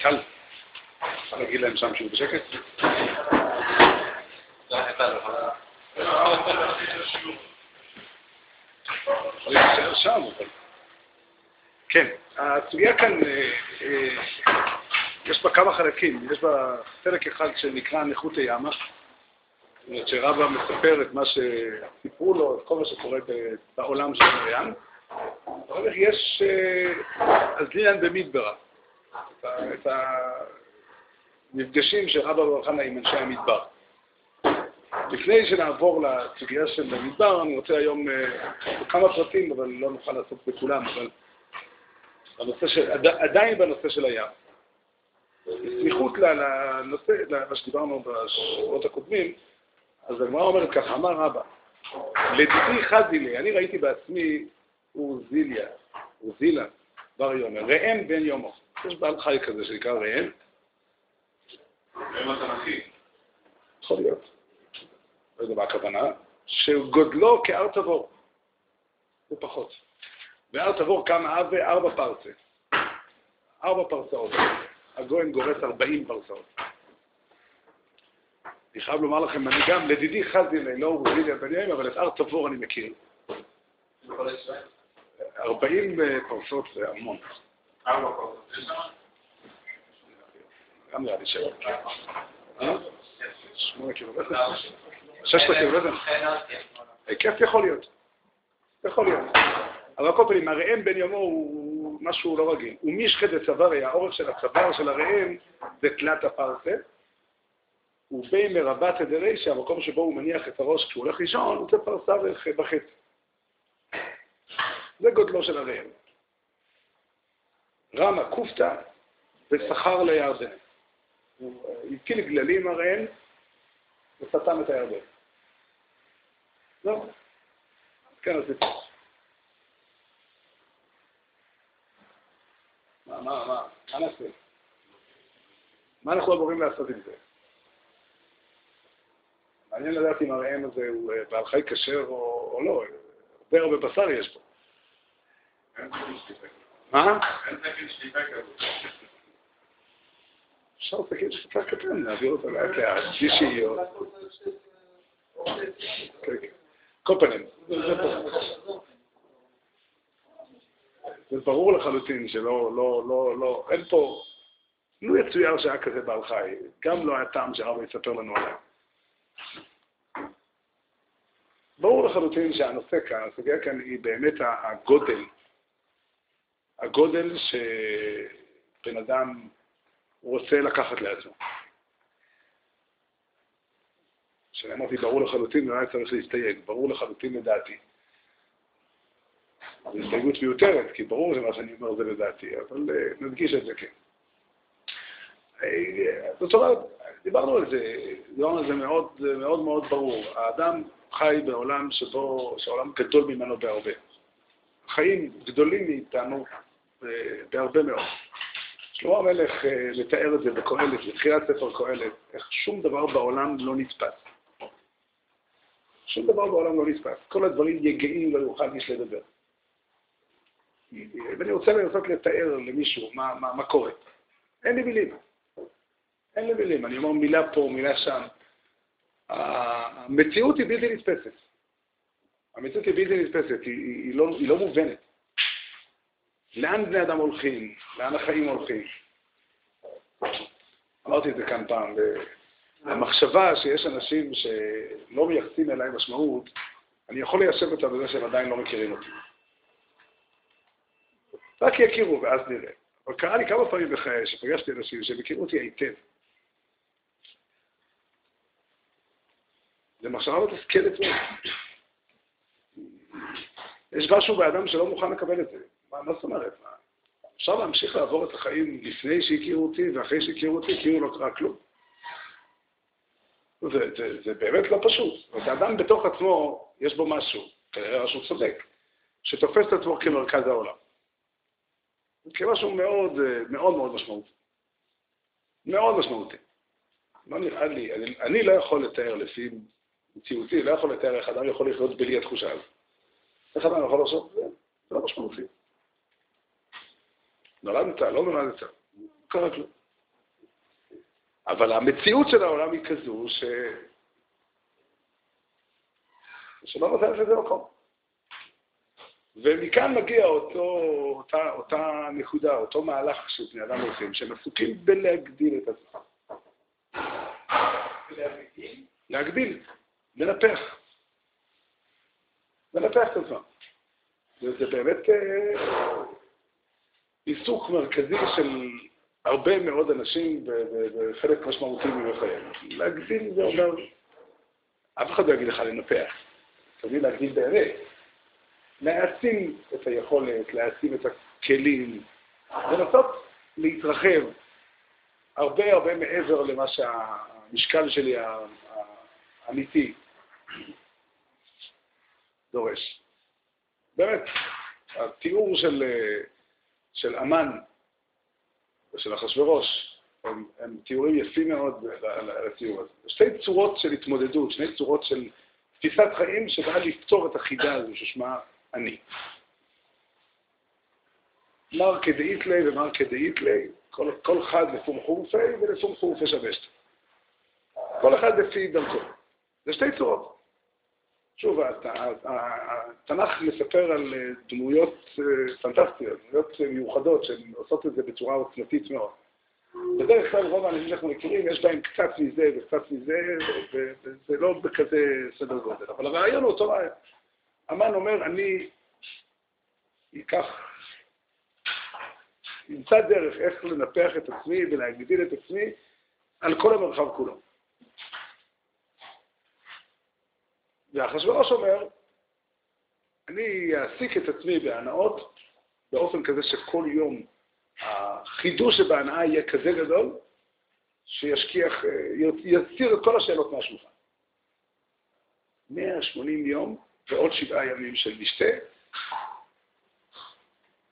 קל. אפשר להגיד להם שם שהוא בשקט? כן, הסוגיה כאן, אה, אה, יש בה כמה חלקים. יש בה חלק אחד שנקרא נכות הימה, זאת אומרת שרבא מספר את מה שסיפרו לו, את כל מה שקורה בעולם של הים. אחר כך יש אה, במדברה, את המפגשים של רבא בר חנא עם אנשי המדבר. לפני שנעבור לסוגיה של המדבר, אני רוצה היום אה, כמה פרטים, אבל לא נוכל לעשות בכולם, אבל בנושא של, עדיין בנושא של הים. בסמיכות לנושא, למה שדיברנו בשבועות הקודמים, אז הגמרא אומרת ככה, אמר רבא, לדידי חזילי, אני ראיתי בעצמי הוא זיליה, הוא זילה, בר יומר, ראם בן יומו. יש בעל חי כזה שנקרא ראם. ראם התנ"כי. יכול להיות. לא יודע מה הכוונה, שגודלו כהר תבור. הוא פחות. בהר תבור כמה אבה ארבע פרצה. ארבע פרצאות. הגויין גורס ארבעים פרצאות. אני חייב לומר לכם, אני גם, לדידי חזי לא הוא זיליה בן יום, אבל את הר תבור אני מכיר. ארבעים פרסות זה המון. ארבע פרסות. גם נראה לי שבע. אה? שמונה קילומטר? שש עשרה קילומטר? היקף יכול להיות. יכול להיות. אבל על כל פנים, הראם בן יומו הוא משהו לא רגיל. ומישחד דצווארי, האורך של הצוואר של הראם זה תלת הפרסה, ובי מרבת דרישא, המקום שבו הוא מניח את הראש כשהוא הולך לישון, זה פרסה וחצי. זה גודלו של הראם. רמה קופתא וסחר לירדן. הוא התקיל גללים הראם וסתם את הירדן. זהו. כן, אז מה, מה, מה, מה נעשה? מה אנחנו אמורים לעשות עם זה? מעניין לדעת אם הראם הזה הוא אה, בעל חי כשר או לא, הרבה הרבה בשר יש פה. מה? אין תקן שליטה כזה. אפשר תקן שליטה קטן, נעביר אותו לאט לאט, בלי שיהיו. כל פנים, זה ברור לחלוטין שלא, לא, לא, לא, אין פה, לו יצויר שהיה כזה בעל חי, גם לא היה טעם שהרבה יספר לנו עליו. ברור לחלוטין שהנושא כאן, הסוגיה כאן היא באמת הגודל הגודל שבן אדם רוצה לקחת לעצמו. כשאמרתי ברור לחלוטין, לא צריך להסתייג, ברור לחלוטין לדעתי. זו הסתייגות מיותרת, כי ברור שמה שאני אומר זה לדעתי, אבל אה, נדגיש את זה כן. אה, זאת אומרת, דיברנו על זה, דיברנו על זה מאוד מאוד, מאוד ברור. האדם חי בעולם שבו, שהעולם גדול ממנו בהרבה. חיים גדולים מאיתנו בהרבה מאוד. שלמה המלך אה, מתאר את זה בקהלת, בתחילת ספר קהלת, איך שום דבר בעולם לא נתפס. שום דבר בעולם לא נתפס. כל הדברים יגעים לא יוכל איש לדבר. ואני רוצה לנסות לתאר למישהו מה, מה, מה קורה. אין לי מילים. אין לי מילים. אני אומר מילה פה, מילה שם. המציאות היא בלתי נתפסת. המציאות היא בלתי נתפסת, היא, היא, היא, לא, היא לא מובנת. לאן בני אדם הולכים? לאן החיים הולכים? אמרתי את זה כאן פעם, המחשבה שיש אנשים שלא מייחסים אליי משמעות, אני יכול ליישב אותה בזה שהם עדיין לא מכירים אותי. רק יכירו ואז נראה. אבל קרה לי כמה פעמים בחיי שפגשתי אנשים שהם הכירו אותי היטב. זו מחשבה מתסכלת מאוד. יש משהו באדם שלא מוכן לקבל את זה. מה, מה זאת אומרת? אפשר להמשיך לעבור את החיים לפני שהכירו אותי ואחרי שהכירו אותי, כאילו לא קרה כלום. זה, זה, זה באמת לא פשוט. זאת האדם בתוך עצמו, יש בו משהו, כנראה משהו צודק, שתופס את עצמו כמרכז העולם. כמשהו מאוד מאוד מאוד משמעותי. מאוד משמעותי. לא נראה לי, אני, אני לא יכול לתאר לפי מציאותי, לא יכול לתאר איך אדם יכול לחיות בלי התחושה הזאת. איך אדם יכול לעשות? זה, זה לא משמעותי. נולדת, לא נולדת, לא קרה כלום. אבל המציאות של העולם היא כזו ש... שלא נותנת לזה מקום. ומכאן מגיע אותו, אותה, אותה נקודה, אותו מהלך שבני אדם עושים, שהם עסוקים בלהגדיל את עצמם. להגדיל, לנפח. לנפח את עצמם. וזה באמת אה, עיסוק מרכזי של הרבה מאוד אנשים וחלק משמעותי מחייהם. להגדיל זה אומר, אף אחד לא יגיד לך לנפח, תביא להגדיל באמת. להעצים את היכולת, להעצים את הכלים, לנסות להתרחב הרבה הרבה מעבר למה שהמשקל שלי האמיתי דורש. באמת, התיאור של, של אמן ושל אחשוורוש הם, הם תיאורים יפים מאוד לתיאור הזה. שתי צורות של התמודדות, שני צורות של תפיסת חיים שבאה לפתור את החידה הזו ששמה אני. מר כדאית ומר כדאית כל, כל אחד לפום חורפי ולפום חורפי שבשת. כל אחד לפי דרכו. זה שתי צורות. שוב, התנ"ך מספר על אה, דמויות אה, פנטסטיות, דמויות מיוחדות שעושות את זה בצורה עוצמתית מאוד. בדרך כלל רוב האנשים שאנחנו מכירים, יש בהם קצת מזה וקצת מזה, וזה לא בכזה סדר גודל. אבל הרעיון הוא אותו רעיון. המן אומר, אני אקח, אמצא דרך איך לנפח את עצמי ולהגדיל את עצמי על כל המרחב כולו. ואחשוורוש אומר, אני אעסיק את עצמי בהנאות באופן כזה שכל יום החידוש שבהנאה יהיה כזה גדול, שישכיח, יסיר את כל השאלות מהשולחן. 180 יום ועוד שבעה ימים של משתה,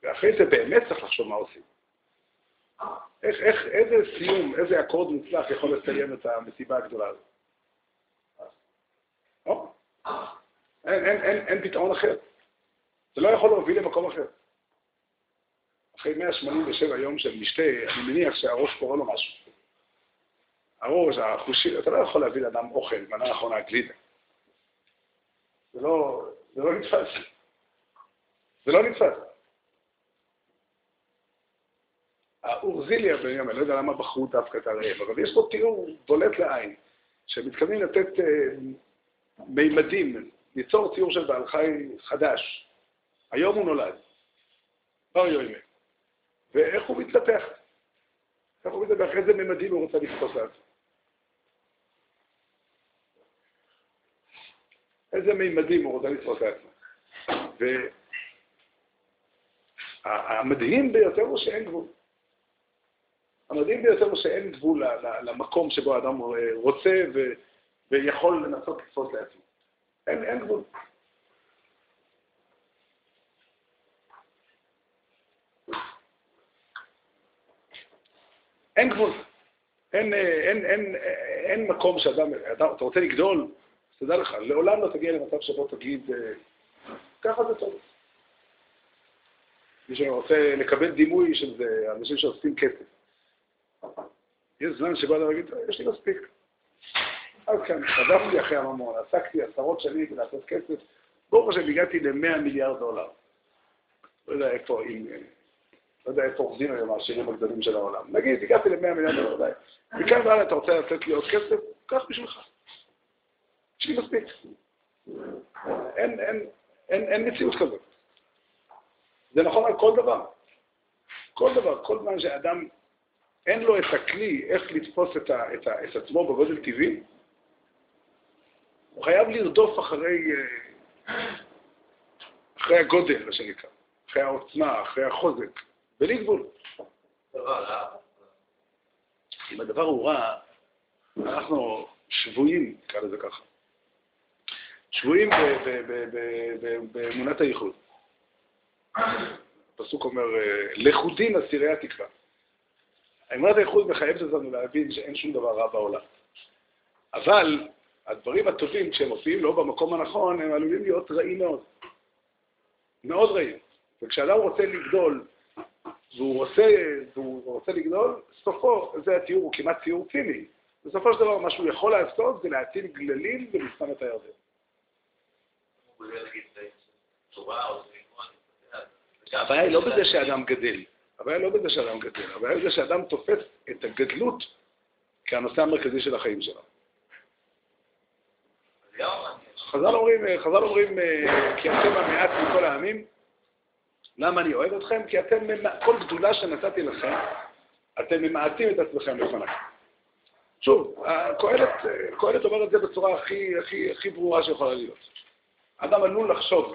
ואחרי זה באמת צריך לחשוב מה עושים. איך, איך, איזה סיום, איזה אקורד מוצלח יכול לסיים את המסיבה הגדולה הזאת? לא? אין, אין, אין, אין פתרון אחר. זה לא יכול להוביל למקום אחר. אחרי 187 יום של משתה, אני מניח שהראש קורא לו משהו. הראש, החושי, אתה לא יכול להביא לאדם אוכל, מנה אחרונה גלידה. זה לא, זה לא נתפס. זה לא נתפס. האורזיליה בן אני לא יודע למה בחרו דווקא את הראם, אבל יש פה תיאור בולט לעין, שמתכוונים לתת אה, מימדים, ליצור תיאור של בעל חי חדש. היום הוא נולד, בר יוימה, ואיך הוא מתלפח. איך הוא מתלפח, איזה מימדים הוא רוצה לתפוס לעצמו. איזה מימדים הוא רוצה לתפוס לעצמו. והמדהים ביותר הוא שאין גבול. המדהים ביותר הוא שאין גבול למקום שבו האדם רוצה ו, ויכול לנסות לתפוס לעצמו. אין, אין גבול. אין גבול. אין, אין, אין, אין מקום שאדם, אתה, אתה רוצה לגדול, תדע לך, לעולם לא תגיע למצב שבו תגיד, אה, ככה זה טוב. מי שרוצה לקבל דימוי של זה, אנשים שעושים כסף. יש זמן שבא להגיד, יש לי מספיק. אז כן, חדפתי אחרי הממון, עסקתי עשרות שנים בלעשות כסף, ברוך השם הגעתי ל-100 מיליארד דולר. לא יודע איפה, אם, לא יודע איפה אוחזים היום העשירים הגדולים של העולם. נגיד, הגעתי ל-100 מיליארד דולר, מכאן והלאה אתה רוצה לתת לי עוד כסף? קח בשבילך. יש לי מספיק. אין, אין, אין, אין מציאות כזאת. זה נכון על כל דבר. כל דבר, כל זמן שאדם אין לו את הכלי איך לתפוס את, ה, את, ה, את עצמו בגודל טבעי, הוא חייב לרדוף אחרי, אה, אחרי הגודל, מה שנקרא, אחרי העוצמה, אחרי החוזק, בלי גבול. אם הדבר הוא רע, אנחנו שבויים, נקרא לזה ככה. שבויים באמונת הייחוד. הפסוק אומר, לכודים אסירי התקווה. אמונת הייחוד מחייבת אותנו להבין שאין שום דבר רע בעולם. אבל הדברים הטובים, כשהם מופיעים לא במקום הנכון, הם עלולים להיות רעים מאוד. מאוד רעים. וכשאדם רוצה לגדול והוא רוצה, והוא רוצה לגדול, סופו, זה התיאור, הוא כמעט תיאור ציני. בסופו של דבר, מה שהוא יכול לעשות זה להטיל גללים ולסתם את הירדן. הבעיה היא לא בזה שאדם גדל, הבעיה לא בזה שאדם גדל, הבעיה בזה שאדם תופס את הגדלות כהנושא המרכזי של החיים שלו. חז"ל אומרים, חז"ל אומרים, כי אתם המעט מכל העמים, למה אני אוהב אתכם? כי אתם, כל גדולה שנתתי לכם, אתם ממעטים את עצמכם לפניי. שוב, קהלת אומר את זה בצורה הכי, הכי, הכי ברורה שיכולה להיות. אדם עלול לחשוב,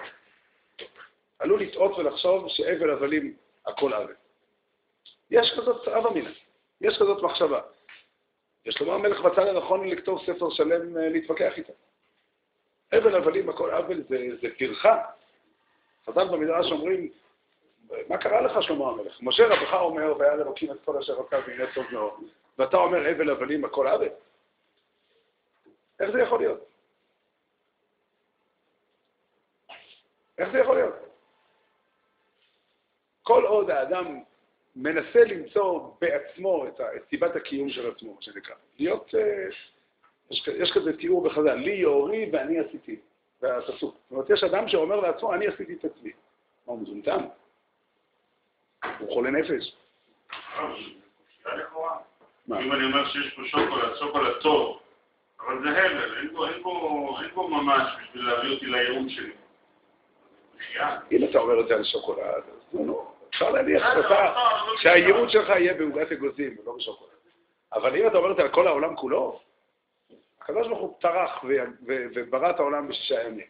עלול לטעות ולחשוב שהבל הבלים הכל עוול. יש כזאת אב אמינא, יש כזאת מחשבה. יש לומר המלך מצא לנכון לכתוב ספר שלם אה, להתווכח איתה. הבל הבלים הכל עוול זה, זה טרחה. חז"ל במדרש אומרים, מה קרה לך שלמה המלך? משה רבך אומר, והיה לרוקים את כל אשר עשה והנה טוב מאוד, ואתה אומר הבל הבלים הכל עוול? איך זה יכול להיות? איך זה יכול להיות? כל עוד האדם מנסה למצוא בעצמו את, סיבת הקיום של עצמו, מה שנקרא. להיות, אה, יש, יש כזה תיאור בחז"ל, לי יאורי ואני עשיתי, והפסוק. זאת אומרת, יש אדם שאומר לעצמו, אני עשיתי את עצמי. מה, הוא מזומתם? הוא חולה נפש. אם אני אומר שיש פה שוקולד, שוקולד טוב, אבל זה הבל, אין פה ממש בשביל להביא אותי לייעוד שלי. אם אתה אומר את זה על שוקולד, אז נו, אפשר להניח שהייעוד שלך יהיה בעוגת אגוזים ולא בשוקולד. אבל אם אתה אומר את זה על כל העולם כולו, הקדוש ברוך הוא טרח וברא את העולם בשישה ימים,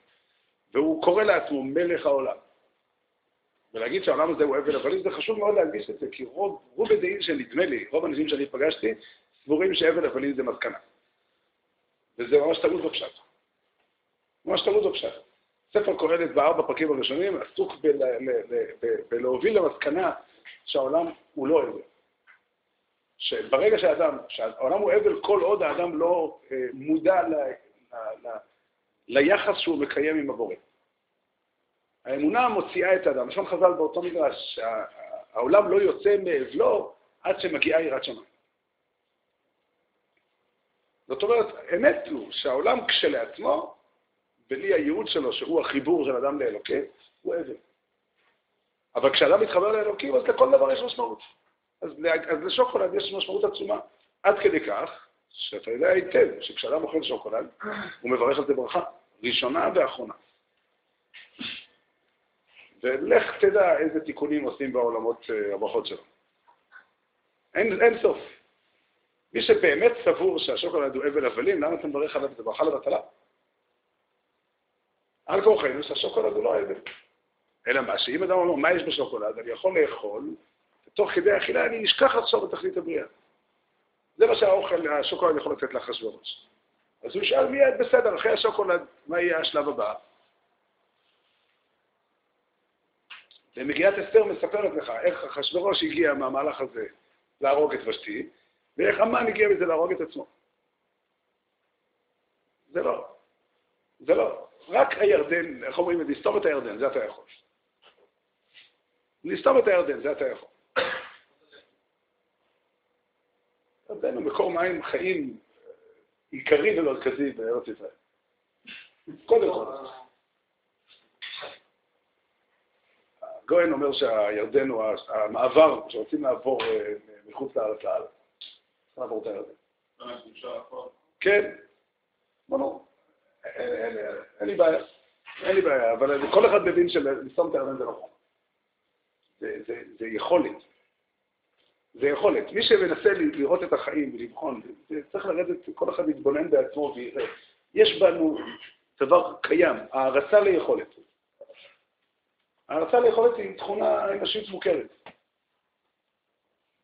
והוא קורא לעצמו מלך העולם. ולהגיד שהעולם הזה הוא הבל הבלים, זה חשוב מאוד להדגיש את זה, כי רוב, רוב הדעים שנדמה לי, רוב האנשים שאני פגשתי, סבורים שהבל הבלים זה מסקנה. וזה ממש טעות בפשט. ממש טעות בפשט. ספר קהלת בארבע פרקים הראשונים עסוק בלהוביל למסקנה שהעולם הוא לא אבל. שברגע שהאדם, שהעולם הוא אבל כל עוד האדם לא אה, מודע ל, ל, ל, ליחס שהוא מקיים עם הבורא. האמונה מוציאה את האדם. לשון חז"ל באותו מדרש, שהעולם לא יוצא מאבלו עד שמגיעה יראת שמיים. זאת אומרת, אמת הוא שהעולם כשלעצמו בלי הייעוד שלו, שהוא החיבור של אדם לאלוקים, הוא אבל. אבל כשאדם מתחבר לאלוקים, אז לכל דבר יש משמעות. אז, אז לשוקולד יש משמעות עצומה. עד כדי כך, שאתה יודע היטב, שכשאדם אוכל שוקולד, הוא מברך על זה ברכה, ראשונה ואחרונה. ולך תדע איזה תיקונים עושים בעולמות אה, הברכות שלו. אין, אין סוף. מי שבאמת סבור שהשוקולד הוא אבל הבלים, למה אתה מברך עליו? זה ברכה לבטלה. על כורחנו שהשוקולד הוא לא אבל. אלא מה, שאם אדם אומר, מה יש בשוקולד? אני יכול לאכול, ותוך כדי האכילה אני אשכח לחשוב בתכלית הבריאה. זה מה שהאוכל, השוקולד יכול לתת לאחשוורוש. אז הוא ישאל מיד, בסדר, אחרי השוקולד, מה יהיה השלב הבא? ומגיעת אסתר מספרת לך איך אחשוורוש הגיע מהמהלך הזה להרוג את ושתי, ואיך המן הגיע מזה להרוג את עצמו. זה לא. זה לא. רק הירדן, איך אומרים, לסתום את הירדן, זה אתה יכול. לסתום את הירדן, זה אתה יכול. הוא מקור מים חיים עיקרי ומרכזי בארץ ישראל. קודם כל. גויין אומר שהירדן הוא המעבר, כשרוצים לעבור אה, מחוץ לארץ לארץ. לעבור את הירדן. כן, ברור. אין לי בעיה, אין לי בעיה, אבל כל אחד מבין שלסתום את הירדן זה נכון. זה יכולת. זה יכולת. מי שמנסה לראות את החיים ולבחון, צריך לרדת, כל אחד להתבונן בעצמו ויראה. יש בנו דבר קיים, הערצה ליכולת. הערצה ליכולת היא תכונה אנושית מוכרת.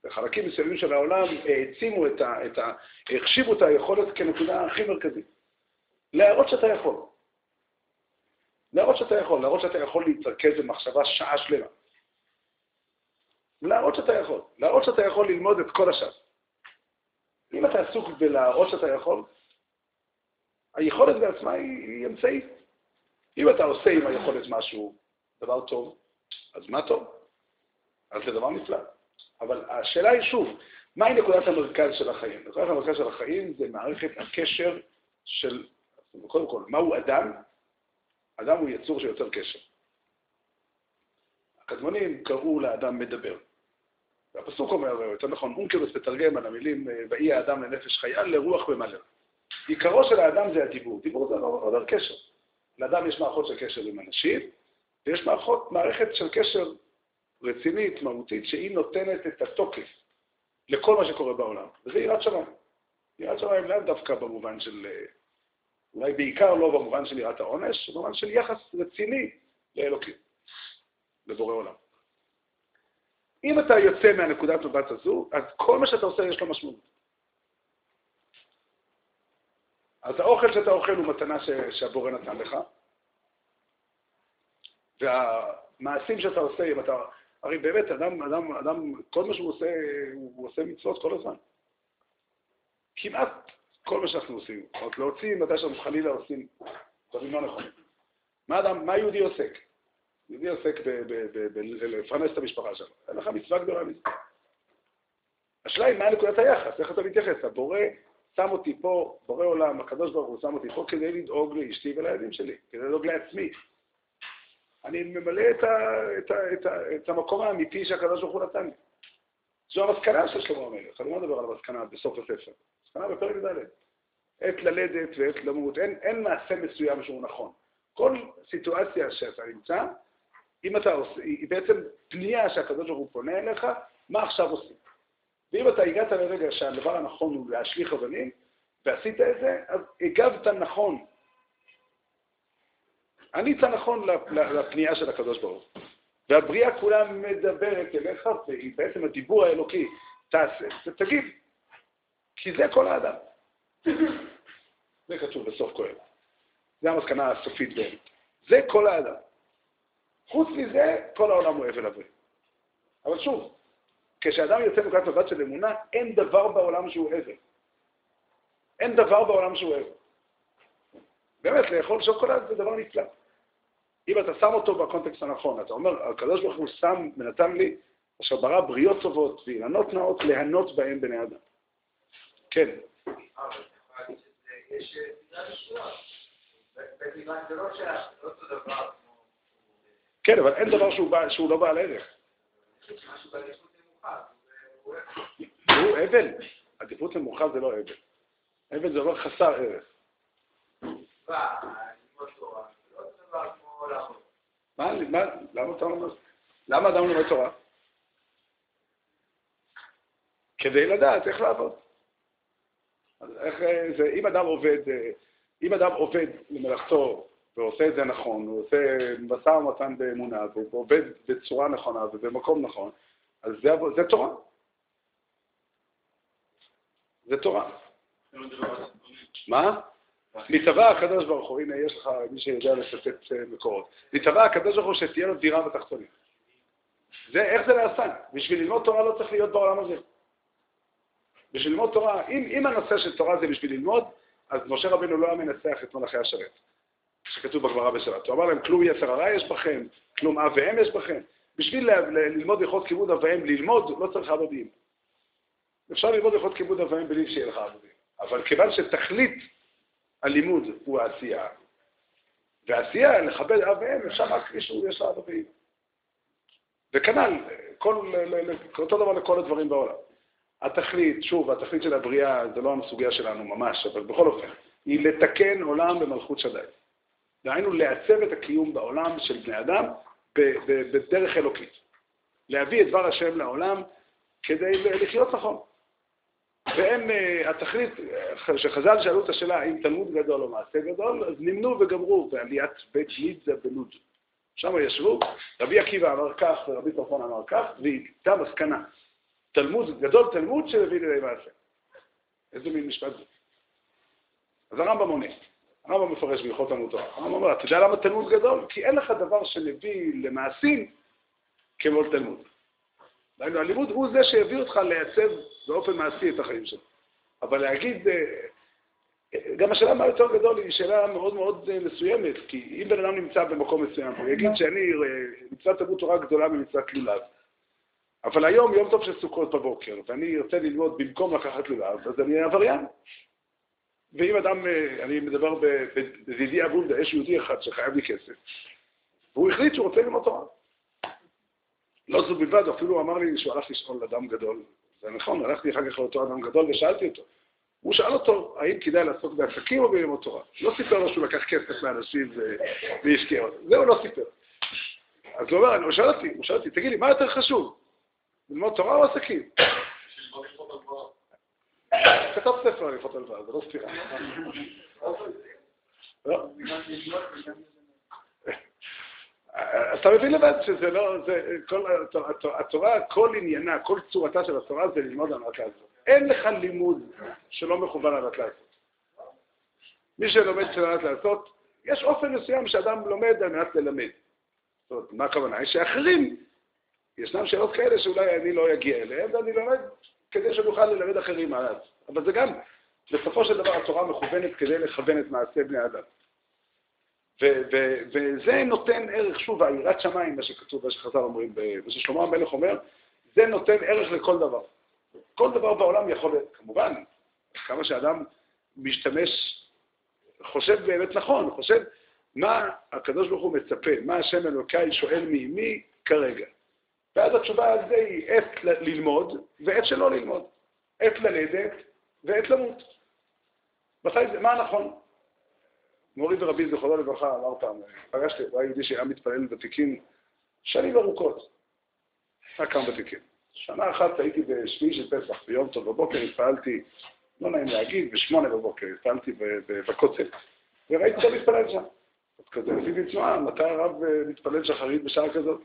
בחלקים מסוימים של העולם העצימו את ה... את ה החשיבו את היכולת כנקודה הכי מרכזית. להראות שאתה יכול. להראות שאתה יכול, להראות שאתה יכול להתרכז במחשבה שעה שלמה. להראות שאתה יכול, להראות שאתה יכול ללמוד את כל הש"ס. אם אתה עסוק בלהראות שאתה יכול, היכולת בעצמה היא, היא אמצעית. אם אתה עושה עם היכולת משהו, דבר טוב, אז מה טוב? אז זה דבר נפלא. אבל השאלה היא שוב, מהי נקודת המרכז של החיים? נקודת המרכז של החיים זה מערכת הקשר של, קודם כל, מהו אדם? אדם הוא יצור שיוצר קשר. הקדמונים קראו לאדם מדבר. והפסוק אומר, יותר נכון, אונקלוס מתרגם על המילים, ויהי האדם לנפש חיה לרוח ממלא. עיקרו של האדם זה הדיבור. דיבור זה עובר קשר. לאדם יש מערכות של קשר עם אנשים, ויש מערכות, מערכת של קשר רצינית, מהותית, שהיא נותנת את התוקף לכל מה שקורה בעולם, וזה יראת שמיים. יראת שמיים לאו דווקא במובן של, אולי בעיקר לא במובן של יראת העונש, במובן של יחס רציני לאלוקים, לבורא עולם. אם אתה יוצא מהנקודת מבט הזו, אז כל מה שאתה עושה יש לו משמעות. אז האוכל שאתה אוכל הוא מתנה שהבורא נתן לך, והמעשים שאתה עושה, אם אתה... הרי באמת, אדם, אדם, אדם, כל מה שהוא עושה, הוא עושה מצוות כל הזמן. כמעט כל מה שאנחנו עושים. עוד להוציא מתי שאנחנו חלילה עושים דברים לא נכונים. מה אדם, מה יהודי עוסק? יהודי עוסק בלפרנס את המשפחה שלו. אין לך מצווה גדולה מזה. השאלה היא מה נקודת היחס, איך אתה מתייחס? הבורא שם אותי פה, בורא עולם, הקדוש ברוך הוא שם אותי פה כדי לדאוג לאשתי ולילדים שלי, כדי לדאוג לעצמי. אני ממלא את, ה, את, ה, את, ה, את המקום האמיתי שהקדוש ברוך הוא נתן לי. זו המסקנה של שלמה המלך, אני לא מדבר על המסקנה בסוף הספר, מסקנה בפרק ד', עת ללדת ועת למות, אין, אין מעשה מסוים שהוא נכון. כל סיטואציה שאתה נמצא, אם אתה עושה, היא בעצם פנייה שהקדוש ברוך הוא פונה אליך, מה עכשיו עושים? ואם אתה הגעת לרגע שהדבר הנכון הוא להשליך אבנים, ועשית את זה, אז הגבת נכון ענית נכון לפנייה של הקדוש ברוך הוא. והבריאה כולה מדברת אליך, והיא בעצם הדיבור האלוקי. תעשה, תגיד, כי זה כל האדם. זה כתוב בסוף כהן. זה המסקנה הסופית באמת. זה כל האדם. חוץ מזה, כל העולם הוא אבל הבריא. אבל שוב, כשאדם יוצא מנקודת מבט של אמונה, אין דבר בעולם שהוא אבל. אין דבר בעולם שהוא אבל. באמת, לאכול שוקולד זה דבר נפלא. אם אתה שם אותו בקונטקסט הנכון, אתה אומר, הקדוש ברוך הוא שם ונתן לי, אשר ברא בריות טובות ואילנות נאות ליהנות בהם בני אדם. כן. כן, אבל אין דבר שהוא לא בעל ערך. הוא אבל. עדיפות נמוכה זה לא אבל. אבל זה דבר חסר ערך. מה, מה, למה אתה? למה אדם לומד תורה? כדי לדעת איך לעבוד. איך, זה, אם אדם עובד, אם אדם עובד למלאכתו ועושה את זה נכון, הוא עושה משא ומתן באמונה, והוא עובד בצורה נכונה ובמקום נכון, אז זה, זה תורה. זה תורה. מה? נתבע הקדוש ברוך הוא, הנה יש לך מי שיודע לצטט מקורות, נתבע הקדוש ברוך הוא שתהיה לו דירה בתחתונים. זה, איך זה נעשה? בשביל ללמוד תורה לא צריך להיות בעולם הזה. בשביל ללמוד תורה, אם, אם הנושא של תורה זה בשביל ללמוד, אז משה רבינו לא היה מנצח את מלאכי השרת, שכתוב בגמרא בשבת. הוא אמר להם, כלום יצר הרע יש בכם, כלום אב ואם יש בכם. בשביל ללמוד הלכות כיבוד אב ואם, ללמוד, לא צריך אבא ואם. אפשר ללמוד הלכות כיבוד אב ואם בלי שיהיה לך אבא ואם. אבל כיוון שתכלית הלימוד הוא העשייה, ועשייה, לכבד אב ואם, אפשר רק מישהו יש לה אב. וכנ"ל, כל, אותו דבר לכל הדברים בעולם. התכלית, שוב, התכלית של הבריאה זה לא הסוגיה שלנו ממש, אבל בכל אופן, היא לתקן עולם במלכות שדי. דהיינו, לעצב את הקיום בעולם של בני אדם בדרך אלוקית. להביא את דבר השם לעולם כדי לחיות נכון. והם, אה, התכלית, כשחז"ל שאלו את השאלה האם תלמוד גדול או מעשה גדול, אז נמנו וגמרו בעליית בית לידזה בלוד. שם ישבו, רבי עקיבא אמר כך ורבי טרפון אמר כך, והייתה מסקנה. תלמוד, גדול תלמוד שהביא לידי מעשה. איזה מין משפט זה? אז הרמב"ם עונה, הרמב"ם מפרש בהלכות תלמוד תורה. הרמב"ם אומר, אתה יודע למה תלמוד גדול? כי אין לך דבר שמביא למעשים כמו תלמוד. דהיינו, הלימוד הוא זה שהביא אותך לייצב באופן מעשי את החיים שלך. אבל להגיד, אה, גם השאלה מה יותר גדול היא שאלה מאוד מאוד אה, מסוימת, כי אם בן אדם נמצא במקום מסוים, הוא יגיד שאני, אה, מצוות תלמוד תורה גדולה ממצוות לולב. אבל היום יום טוב של סוכות בבוקר, ואני ארצה ללמוד במקום לקחת לולב, אז אני אהיה עבריין. ואם אדם, אה, אני מדבר בדידי אבונדה, יש יהודי אחד שחייב לי כסף, והוא החליט שהוא רוצה ללמוד תורה. לא זו בלבד, אפילו אמר לי שהוא הלך לשאול אדם גדול. זה נכון, הלכתי אחר כך לאותו אדם גדול ושאלתי אותו. הוא שאל אותו, האם כדאי לעסוק בעסקים או בלמוד תורה? לא סיפר לו שהוא לקח כסף מאנשים והשקיע אותו. זה הוא לא סיפר. אז הוא אומר, הוא שאל אותי, הוא שאל אותי, תגיד לי, מה יותר חשוב? ללמוד תורה או עסקים? כתב ספר על הלכות הלוואה, זה לא סתירה. לא. אתה מבין לבד שזה לא, זה, כל, התורה, כל עניינה, כל צורתה של התורה זה ללמוד על מנת לעשות. אין לך לימוד שלא מכוון על מנת לעשות. מי שלומד של מנת לעשות, יש אופן מסוים שאדם לומד על מנת ללמד. זאת אומרת, מה הכוונה? שאחרים, ישנם שאלות כאלה שאולי אני לא אגיע אליהן, ואני לומד כדי שנוכל ללמד אחרים עליו. אבל זה גם, בסופו של דבר התורה מכוונת כדי לכוון את מעשה בני אדם. וזה נותן ערך, שוב, היראת שמיים, מה שכתוב, מה שחז"ל אומרים, מה ששלמה המלך אומר, זה נותן ערך לכל דבר. כל דבר בעולם יכול, כמובן, כמה שאדם משתמש, חושב באמת נכון, חושב מה הקדוש ברוך הוא מצפה, מה השם אלוקיי שואל מימי כרגע. ואז התשובה על זה היא עת ללמוד ועת שלא ללמוד, עת ללדת ועת למות. מתי זה, מה נכון? מורי ורבי זכרונו לברכה אמר פעם, פגשתי, הוא היה יהודי שהיה מתפלל ותיקים שנים ארוכות, היה כמה ותיקים. שנה אחת הייתי בשביעי של פסח, ביום טוב בבוקר התפעלתי, לא נעים להגיד, בשמונה בבוקר התפעלתי בכותל, וראיתי אותו מתפלל שם. אז כזה עשיתי תנועה, מתי הרב אה, מתפלל שחרית בשעה כזאת?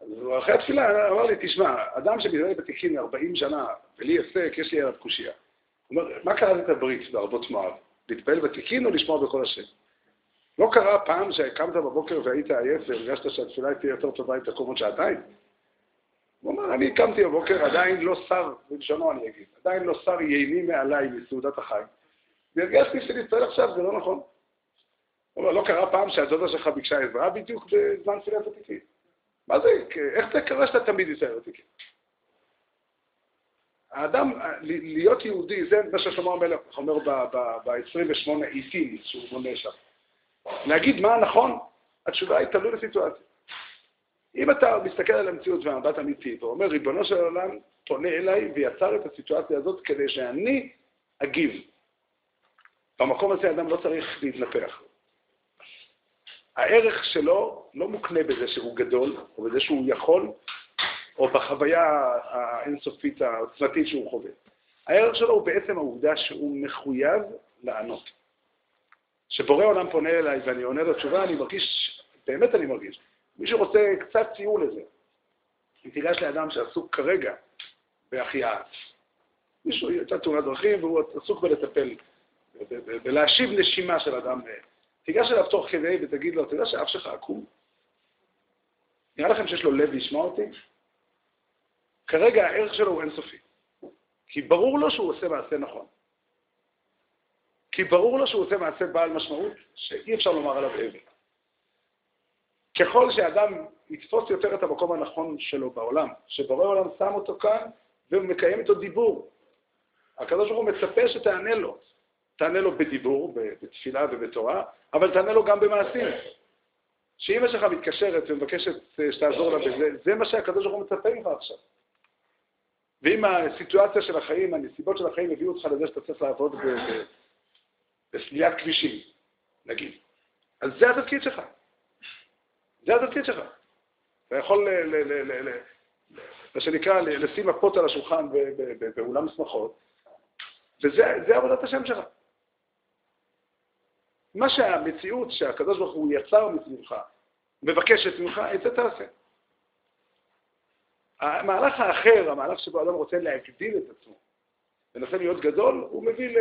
אז אחרי התפילה אמר לי, תשמע, אדם שמתפלל בתיקים 40 שנה, ולי הפסק, יש לי עליו קושייה. הוא אומר, מה קרה את הברית בערבות מואב? להתפעל בתיקין או לשמוע בכל השם? לא קרה פעם שקמת בבוקר והיית עייף והרגשת שהתפילה תהיה יותר טובה אם תקום עוד שעתיים? הוא אומר, אני קמתי בבוקר, עדיין לא שר, בלשונו אני אגיד, עדיין לא שר ייני מעליי מסעודת החיים, והרגשתי שלהתפעל עכשיו זה לא נכון. הוא אומר, לא קרה פעם שהדודה שלך ביקשה עזרה בדיוק בזמן תפילת התיקים. מה זה, איך זה קרה שאתה תמיד יצא בתיקים? האדם, להיות יהודי, זה מה ששלמה המלך אומר ב-28 עיתים שהוא מונה שם. להגיד מה נכון, התשובה היא תלוי לסיטואציה. אם אתה מסתכל על המציאות במבט אמיתי ואומר, ריבונו של עולם פונה אליי ויצר את הסיטואציה הזאת כדי שאני אגיב. במקום הזה אדם לא צריך להתנפח. הערך שלו לא מוקנה בזה שהוא גדול, או בזה שהוא יכול, או בחוויה האינסופית העוצמתית שהוא חווה. הערך שלו הוא בעצם העובדה שהוא מחויב לענות. כשבורא עולם פונה אליי ואני עונה לו תשובה, אני מרגיש, באמת אני מרגיש, מי שרוצה קצת ציור לזה, אם תיגש לאדם שעסוק כרגע בהחייאה, מישהו יצא תאונת דרכים והוא עסוק בלטפל, בלהשיב נשימה של אדם, תיגש אליו תוך כדי ותגיד לו, אתה יודע שאף שלך עקום? נראה לכם שיש לו לב לשמוע אותי? כרגע הערך שלו הוא אינסופי. כי ברור לו שהוא עושה מעשה נכון. כי ברור לו שהוא עושה מעשה בעל משמעות שאי אפשר לומר עליו אבל. ככל שאדם יתפוס יותר את המקום הנכון שלו בעולם, שבורא עולם שם אותו כאן והוא מקיים איתו דיבור. הוא מצפה שתענה לו. תענה לו בדיבור, בתפילה ובתורה, אבל תענה לו גם במעשים. שאמא שלך מתקשרת ומבקשת שתעזור לה בזה, זה מה שהקדוש ברוך הוא מצפה ממך עכשיו. ואם הסיטואציה של החיים, הנסיבות של החיים הביאו אותך לזה שאתה צריך לעבוד בסליית כבישים, נגיד, אז זה התפקיד שלך. זה התפקיד שלך. אתה יכול, מה שנקרא, לשים מפות על השולחן באולם שמחות, וזה עבודת השם שלך. מה שהמציאות שהקדוש ברוך הוא יצר מסביבך, מבקשת ממך, את זה תעשה. המהלך האחר, המהלך שבו אדם רוצה להגדיל את עצמו, מנסה להיות גדול, הוא מביא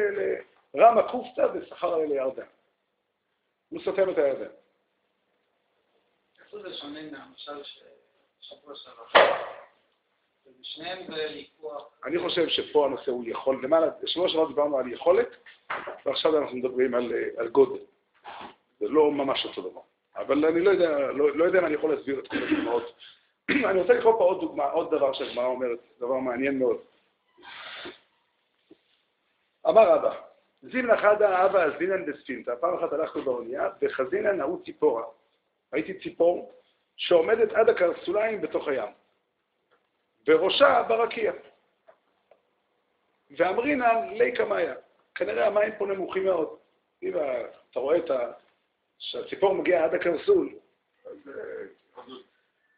לרמה קופתא ושכר עליה לירדן. הוא סותם את הירדן. איך זה שונה מהמשל ששבוע שעבר? אני חושב שפה הנושא הוא יכול, למעלה, בשבוע שעבר דיברנו על יכולת, ועכשיו אנחנו מדברים על, על גודל. זה לא ממש אותו דבר. אבל אני לא יודע, לא, לא יודע אם אני יכול להסביר את כל הדוגמאות אני רוצה לקרוא פה עוד דוגמה, עוד דבר שהגמרא אומרת, דבר מעניין מאוד. אמר אבא, זימנה חדה אבא אזינן בספינתא, פעם אחת הלכנו באונייה, וחזינן נעו ציפורה. ראיתי ציפור שעומדת עד הקרסוליים בתוך הים, וראשה ברקיע. ואמרינן ליקה מאיה, כנראה המים פה נמוכים מאוד. אם אתה רואה את ה... שהציפור מגיעה עד הקרסול, אז,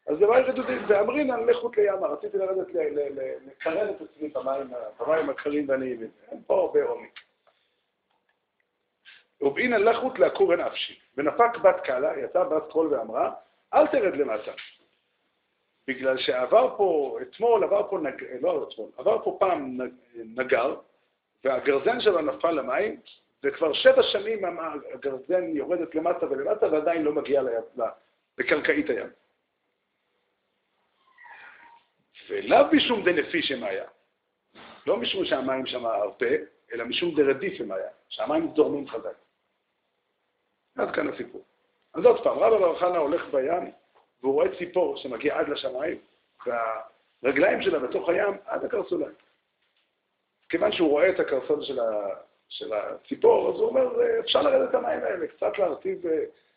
אז זה מים רדודים, ואמרינן לכות לימה, רציתי לרדת לקרן את עצמי במים הקרים והנעימים, אין פה הרבה עומק. ובאינן לכות לעקור נפשי. ונפק בת קלה, יצאה בת קול ואמרה, אל תרד למטה. בגלל שעבר פה, אתמול עבר פה, נג... לא אתמול, עבר פה פעם נגר, והגרזן שלו נפל למים, וכבר שבע שנים הגרזן יורדת למטה ולמטה ועדיין לא מגיע לקרקעית הים. ולאו משום דנפי שמאיה, לא משום שהמים שם הרבה, אלא משום דרדיף שמאיה, שהמים זורמים חזק. עד כאן הסיפור. אז עוד פעם, רבא בר חנה הולך בים, והוא רואה ציפור שמגיע עד לשמיים, והרגליים שלה בתוך הים עד הקרסוליים. כיוון שהוא רואה את הקרסול של, ה, של הציפור, אז הוא אומר, אפשר לרדת את המים האלה, קצת להרטיב,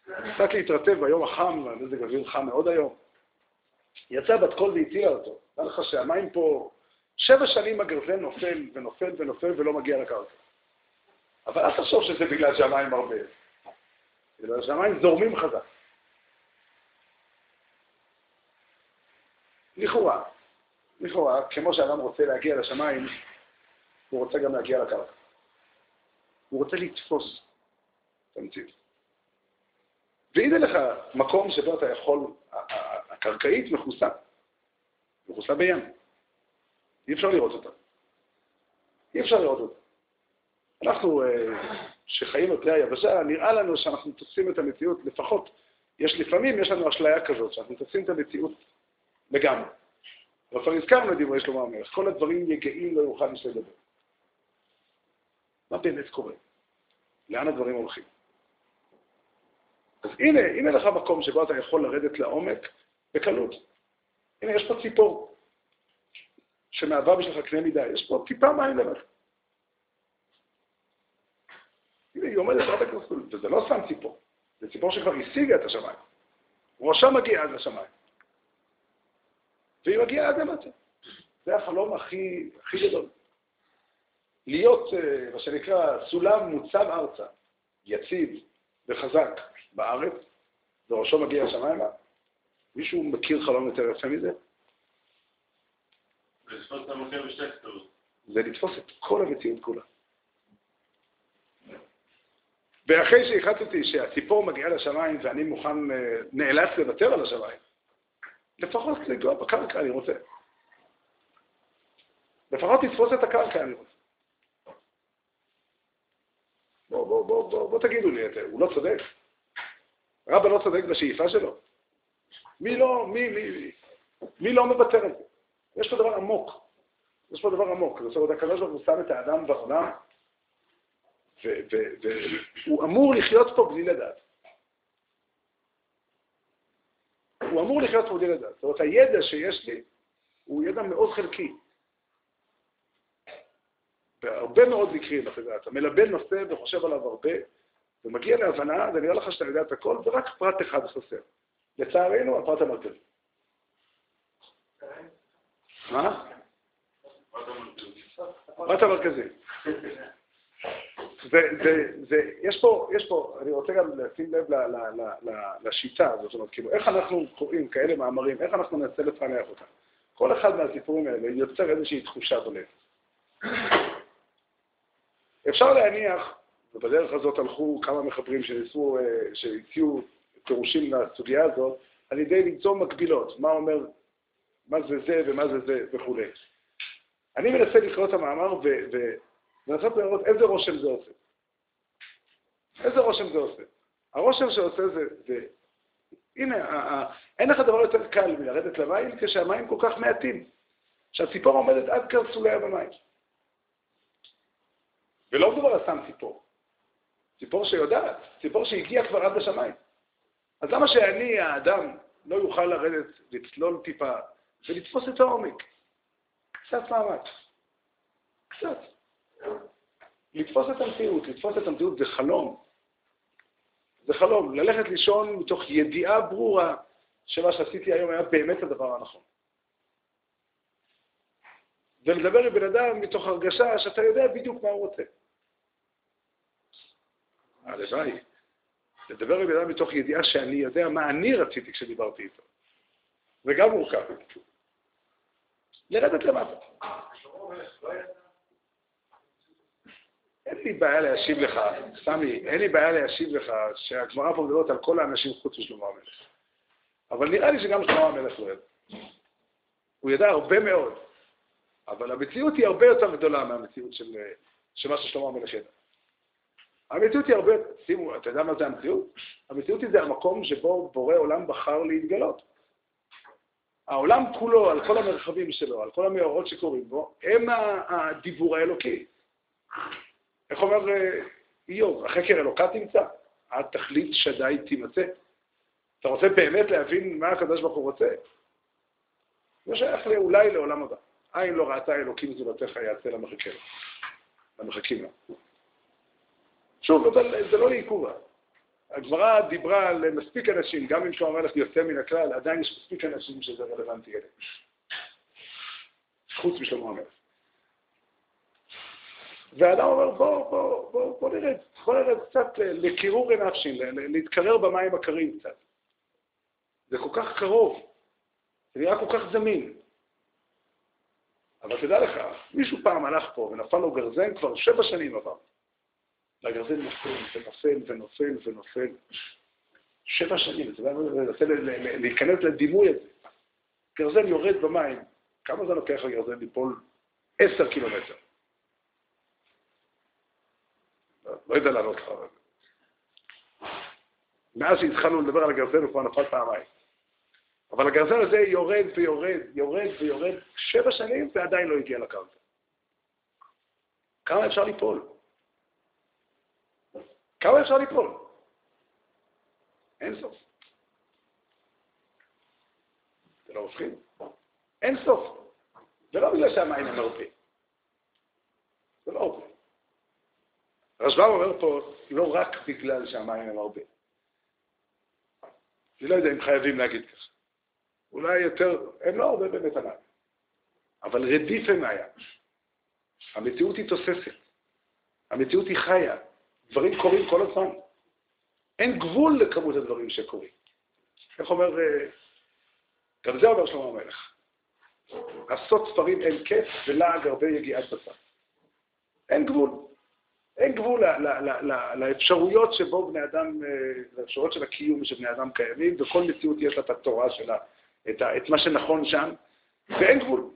קצת להתרטב ביום החם, מזג אוויר חם מאוד היום. יצא בת קול והצילה אותו. נראה לך שהמים פה, שבע שנים הגרזן נופל ונופל ונופל ולא מגיע לקרקע. אבל אל תחשוב שזה בגלל שהמים הרבה. בגלל שהמים זורמים חזק. לכאורה, לכאורה, כמו שאדם רוצה להגיע לשמיים, הוא רוצה גם להגיע לקרקע. הוא רוצה לתפוס את המציאות. והנה לך מקום שבו אתה יכול, הקרקעית מכוסה, מכוסה בים. אי אפשר לראות אותה. אי אפשר לראות אותה. אנחנו, אה, שחיים על פני היבשה, נראה לנו שאנחנו תופסים את המציאות, לפחות, יש לפעמים, יש לנו אשליה כזאת, שאנחנו תופסים את המציאות לגמרי. אבל כבר הזכרנו את דברי שלמה המלך, כל הדברים יגעים לא יוכל איש לדבר. מה באמת קורה? לאן הדברים הולכים? אז הנה, הנה לך מקום שבו אתה יכול לרדת לעומק בקלות. הנה, יש פה ציפור שמהווה בשבילך קנה מידה, יש פה טיפה מים למטה. הנה, היא עומדת רק בקרסול, וזה לא סתם ציפור, זה ציפור שכבר השיגה את השמיים. ראשה מגיע עד לשמיים. והיא מגיעה עד למטה. זה החלום הכי, הכי גדול. להיות, אה, מה שנקרא, סולם מוצב ארצה, יציב וחזק בארץ, וראשו מגיע השמיימה. מישהו מכיר חלום יותר יפה מזה? זה לתפוס את כל המציאות כולה. ואחרי שהחלטתי שהציפור מגיעה לשמיים ואני מוכן, אה, נאלץ לוותר על השמיים, לפחות לגוע בקרקע אני רוצה. לפחות תתפוס את הקרקע אני רוצה. בוא, בוא, בוא, בוא, בוא תגידו לי, הוא לא צודק? רבא לא צודק בשאיפה שלו? מי לא, מי, מי, מי לא מוותר על זה? יש פה דבר עמוק. יש פה דבר עמוק. זאת אומרת, הקדוש ברוך הוא שם את האדם בעולם, והוא אמור לחיות פה בלי לדעת. הוא אמור לחיות פה בלי לדעת. זאת אומרת, הידע שיש לי הוא ידע מאוד חלקי. בהרבה מאוד מקרים, אתה יודע, אתה מלבן נושא וחושב עליו הרבה, ומגיע להבנה, ונראה לך שאתה יודע את הכל, ורק פרט אחד חסר. לצערנו, הפרט המרכזי. מה? הפרט המרכזי. זה, זה, זה, יש פה, יש פה, אני רוצה גם לשים לב לשיטה הזאת, זאת אומרת, כאילו, איך אנחנו קוראים כאלה מאמרים, איך אנחנו ננסה לפענח אותם. כל אחד מהסיפורים האלה יוצר איזושהי תחושה בלב. אפשר להניח, ובדרך הזאת הלכו כמה מחברים שניסו, אה, שהציעו פירושים לסוגיה הזאת, על ידי למצוא מקבילות, מה אומר, מה זה זה ומה זה זה וכולי. אני מנסה לקרוא את המאמר ולנסות לראות איזה רושם זה עושה. איזה רושם זה עושה. הרושם שעושה זה, זה הנה, אין לך דבר יותר קל מלרדת למים כשהמים כל כך מעטים, שהציפור עומדת עד קרסוליה במים. ולא מדובר על סתם ציפור. ציפור שיודעת, ציפור שהגיעה כבר עד לשמיים. אז למה שאני, האדם, לא יוכל לרדת, לצלול טיפה ולתפוס את העומק. קצת מאמץ. קצת. לתפוס את המציאות, לתפוס את המציאות זה חלום. זה חלום, ללכת לישון מתוך ידיעה ברורה שמה שעשיתי היום היה באמת הדבר הנכון. ולדבר עם בן אדם מתוך הרגשה שאתה יודע בדיוק מה הוא רוצה. הלוואי. לדבר עם אדם מתוך ידיעה שאני יודע מה אני רציתי כשדיברתי איתו. זה גם מורכב. לרדת למטה. אין לי בעיה להשיב לך, סמי, אין לי בעיה להשיב לך שהגמרא פה מדברת על כל האנשים חוץ משלמה המלך. אבל נראה לי שגם שלמה המלך לא ידע. הוא ידע הרבה מאוד, אבל המציאות היא הרבה יותר גדולה מהמציאות של, של מה ששלמה המלך ידע. המציאות היא הרבה, שימו, אתה יודע מה זה המציאות? המציאות היא זה המקום שבו בורא עולם בחר להתגלות. העולם כולו, על כל המרחבים שלו, על כל המאורות שקורים בו, הם הדיבור האלוקי. איך אומר אה, איוב? החקר אלוקה תמצא, עד תכלית שדי תימצא. אתה רוצה באמת להבין מה הקדוש ברוך הוא רוצה? זה שייך אולי לעולם הבא. עין לא ראתה אלוקים זולתך יעשה. למחכים לו. שוב, אבל זה לא לעיכובה. הגמרא דיברה על מספיק אנשים, גם אם שלמה המלך יוצא מן הכלל, עדיין יש מספיק אנשים שזה רלוונטי אליהם. חוץ משלמה המלך. והאדם אומר, בוא, בוא, בוא, בוא נרד, בוא נרד קצת לקירור נפשי, להתקרר במים הקרים קצת. זה כל כך קרוב, זה נראה כל כך זמין. אבל תדע לך, מישהו פעם הלך פה ונפל לו גרזן, כבר שבע שנים עבר. והגרזן נופל ונופל ונופל ונופל. שבע שנים, אתה יודע, אני רוצה להיכנס לדימוי הזה. גרזן יורד במים, כמה זמן לוקח לגרזן ליפול? עשר קילומטר. לא יודע לענות לך. מאז שהתחלנו לדבר על הגרזן הוא כבר נפל פעמיים. אבל הגרזן הזה יורד ויורד, יורד ויורד שבע שנים ועדיין לא הגיע לקרקע. כמה אפשר ליפול? כמה אפשר ליפול? אין סוף. זה לא מפחיד? אין סוף. זה לא בגלל שהמים הם הרבה. זה לא הרבה. רשב"ם אומר פה, לא רק בגלל שהמים הם הרבה. אני לא יודע אם חייבים להגיד ככה. אולי יותר, הם לא הרבה באמת המים. אבל רדיף הם מהים. המציאות היא תוססת. המציאות היא חיה. דברים קורים כל הזמן. אין גבול לכמות הדברים שקורים. איך אומר, אה, גם זה אומר שלמה המלך. עשות ספרים אין כיף ולעג הרבה יגיעת בשר. אין גבול. אין גבול לאפשרויות שבו בני אדם, אה, לאפשרויות של הקיום שבני אדם קיימים, וכל מציאות יש לה את התורה שלה, את, את מה שנכון שם, ואין גבול.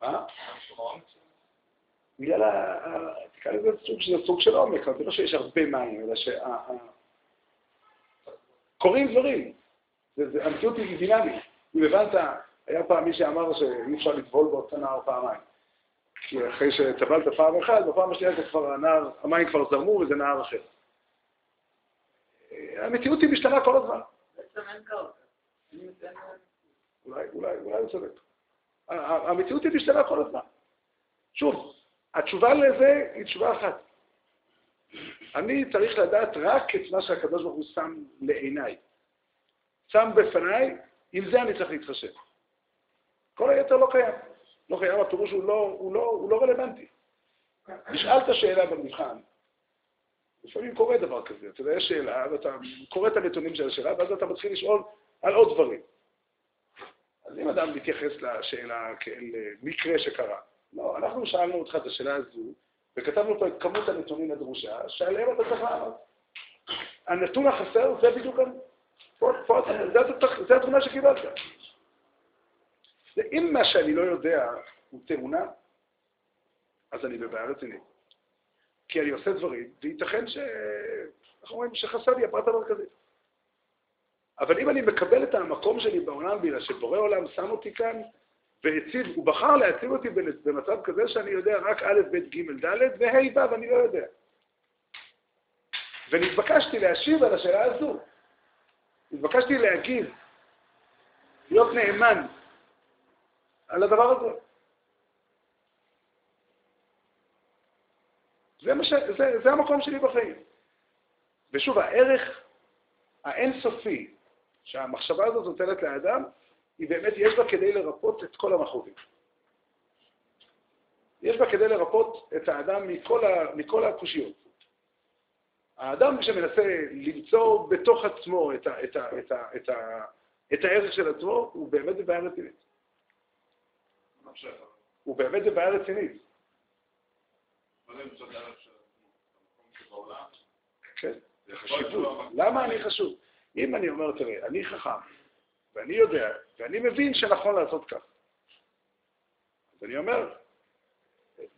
מה? בגלל, תקרא לזה סוג של סוג של עומק, זה לא שיש הרבה מים, אלא שקורים דברים. המציאות היא דינמית. אם הבנת, היה פעם מי שאמר שאי אפשר לטבול באותו נהר פעמיים. כי אחרי שטבלת פעם אחת, בפעם השנייה זה כבר הנהר, המים כבר זרמו וזה נהר אחר. המציאות היא משתנה כל הזמן. אולי, אולי, אולי הוא צודק. המציאות היא משתנה כל הזמן. שוב, התשובה לזה היא תשובה אחת. אני צריך לדעת רק את מה שהקדוש ברוך הוא שם לעיניי. שם בפניי, עם זה אני צריך להתחשב. כל היתר לא קיים. לא קיים, הפירוש הוא לא, הוא לא, הוא לא רלוונטי. נשאלת שאלה במבחן, לפעמים קורה דבר כזה, אתה יודע, יש שאלה, ואתה קורא את הנתונים של השאלה, ואז אתה מתחיל לשאול על עוד דברים. אז אם אדם מתייחס לשאלה כאל מקרה שקרה, לא, אנחנו שאלנו אותך את השאלה הזו, וכתבנו פה את כמות הנתונים הדרושה, שעליהם אתה צריך לענות. הנתון החסר זה בדיוק, זה התמונה שקיבלת. ואם מה שאני לא יודע הוא תאונה, אז אני בבעיה רצינית. כי אני עושה דברים, וייתכן ש... אנחנו אומרים שחסר לי הפרט המרכזי. אבל אם אני מקבל את המקום שלי בעולם, בגלל שבורא עולם שם אותי כאן, והציב, הוא בחר להציב אותי במצב כזה שאני יודע רק א', ב', ג', ד', וה', ו', אני לא יודע. ונתבקשתי להשיב על השאלה הזו. התבקשתי להגיד, להיות נאמן על הדבר הזה. זה, ש... זה, זה המקום שלי בחיים. ושוב, הערך האינסופי שהמחשבה הזאת נותנת לאדם, היא באמת, יש בה כדי לרפות את כל המכאובים. יש בה כדי לרפות את האדם מכל, ה... מכל הקושיות. האדם שמנסה למצוא בתוך עצמו את, ה... את, ה... את, ה... את, ה... את הערך של עצמו, הוא באמת בבעיה רצינית. הוא באמת בבעיה רצינית. כן, חשיבות. למה אני חשוב? אם אני אומר, תראה, אני חכם, ואני יודע, ואני מבין שנכון לעשות כך, אז אני אומר,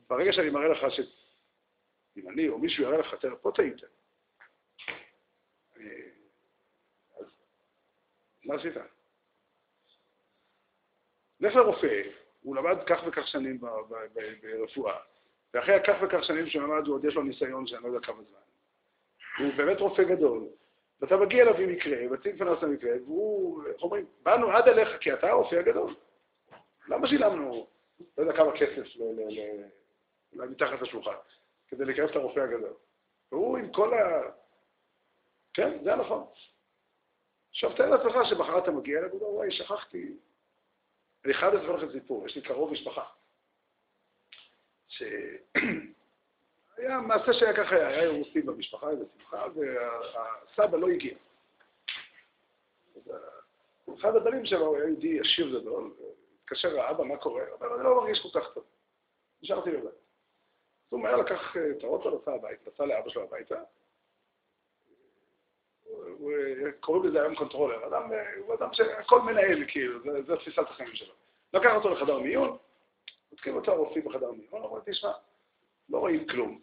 ברגע שאני מראה לך ש... אם אני או מישהו יראה לך, תראה, פה טעית. אז מה עשית? לך לרופא, הוא למד כך וכך שנים ברפואה, ואחרי כך וכך שנים שהוא למד, הוא עוד יש לו ניסיון שאני לא יודע כמה זמן. הוא באמת רופא גדול, ואתה מגיע אליו עם מקרה, מציג פנס למקרה, והוא, איך אומרים, באנו עד אליך כי אתה הרופא הגדול. למה שילמנו, לא יודע כמה כסף, מתחת לשולחן, כדי לקרב את הרופא הגדול? והוא עם כל ה... כן, זה הנכון. עכשיו תאר לעצמך שמחר אתה מגיע אליו, ואומר, וואי, שכחתי. אני חייב לספר לכם סיפור, יש לי קרוב משפחה. היה מעשה שהיה ככה, היה אירוסים במשפחה, איזה שמחה, והסבא לא הגיע. אחד הבנים שלו היה יהודי עשיר גדול, התקשר לאבא, מה קורה? הוא אומר, אני לא מרגיש כל כך טוב. נשארתי לבד. אז הוא מהר לקח את האוטו, נסע הביתה, נסע לאבא שלו הביתה. קוראים לזה היום controller, אדם, הוא אדם שהכל מנהל, כאילו, זו תפיסת החיים שלו. לקח אותו לחדר מיון, בודקים אותו הרופאים בחדר מיון, אמרו, תשמע, לא רואים כלום.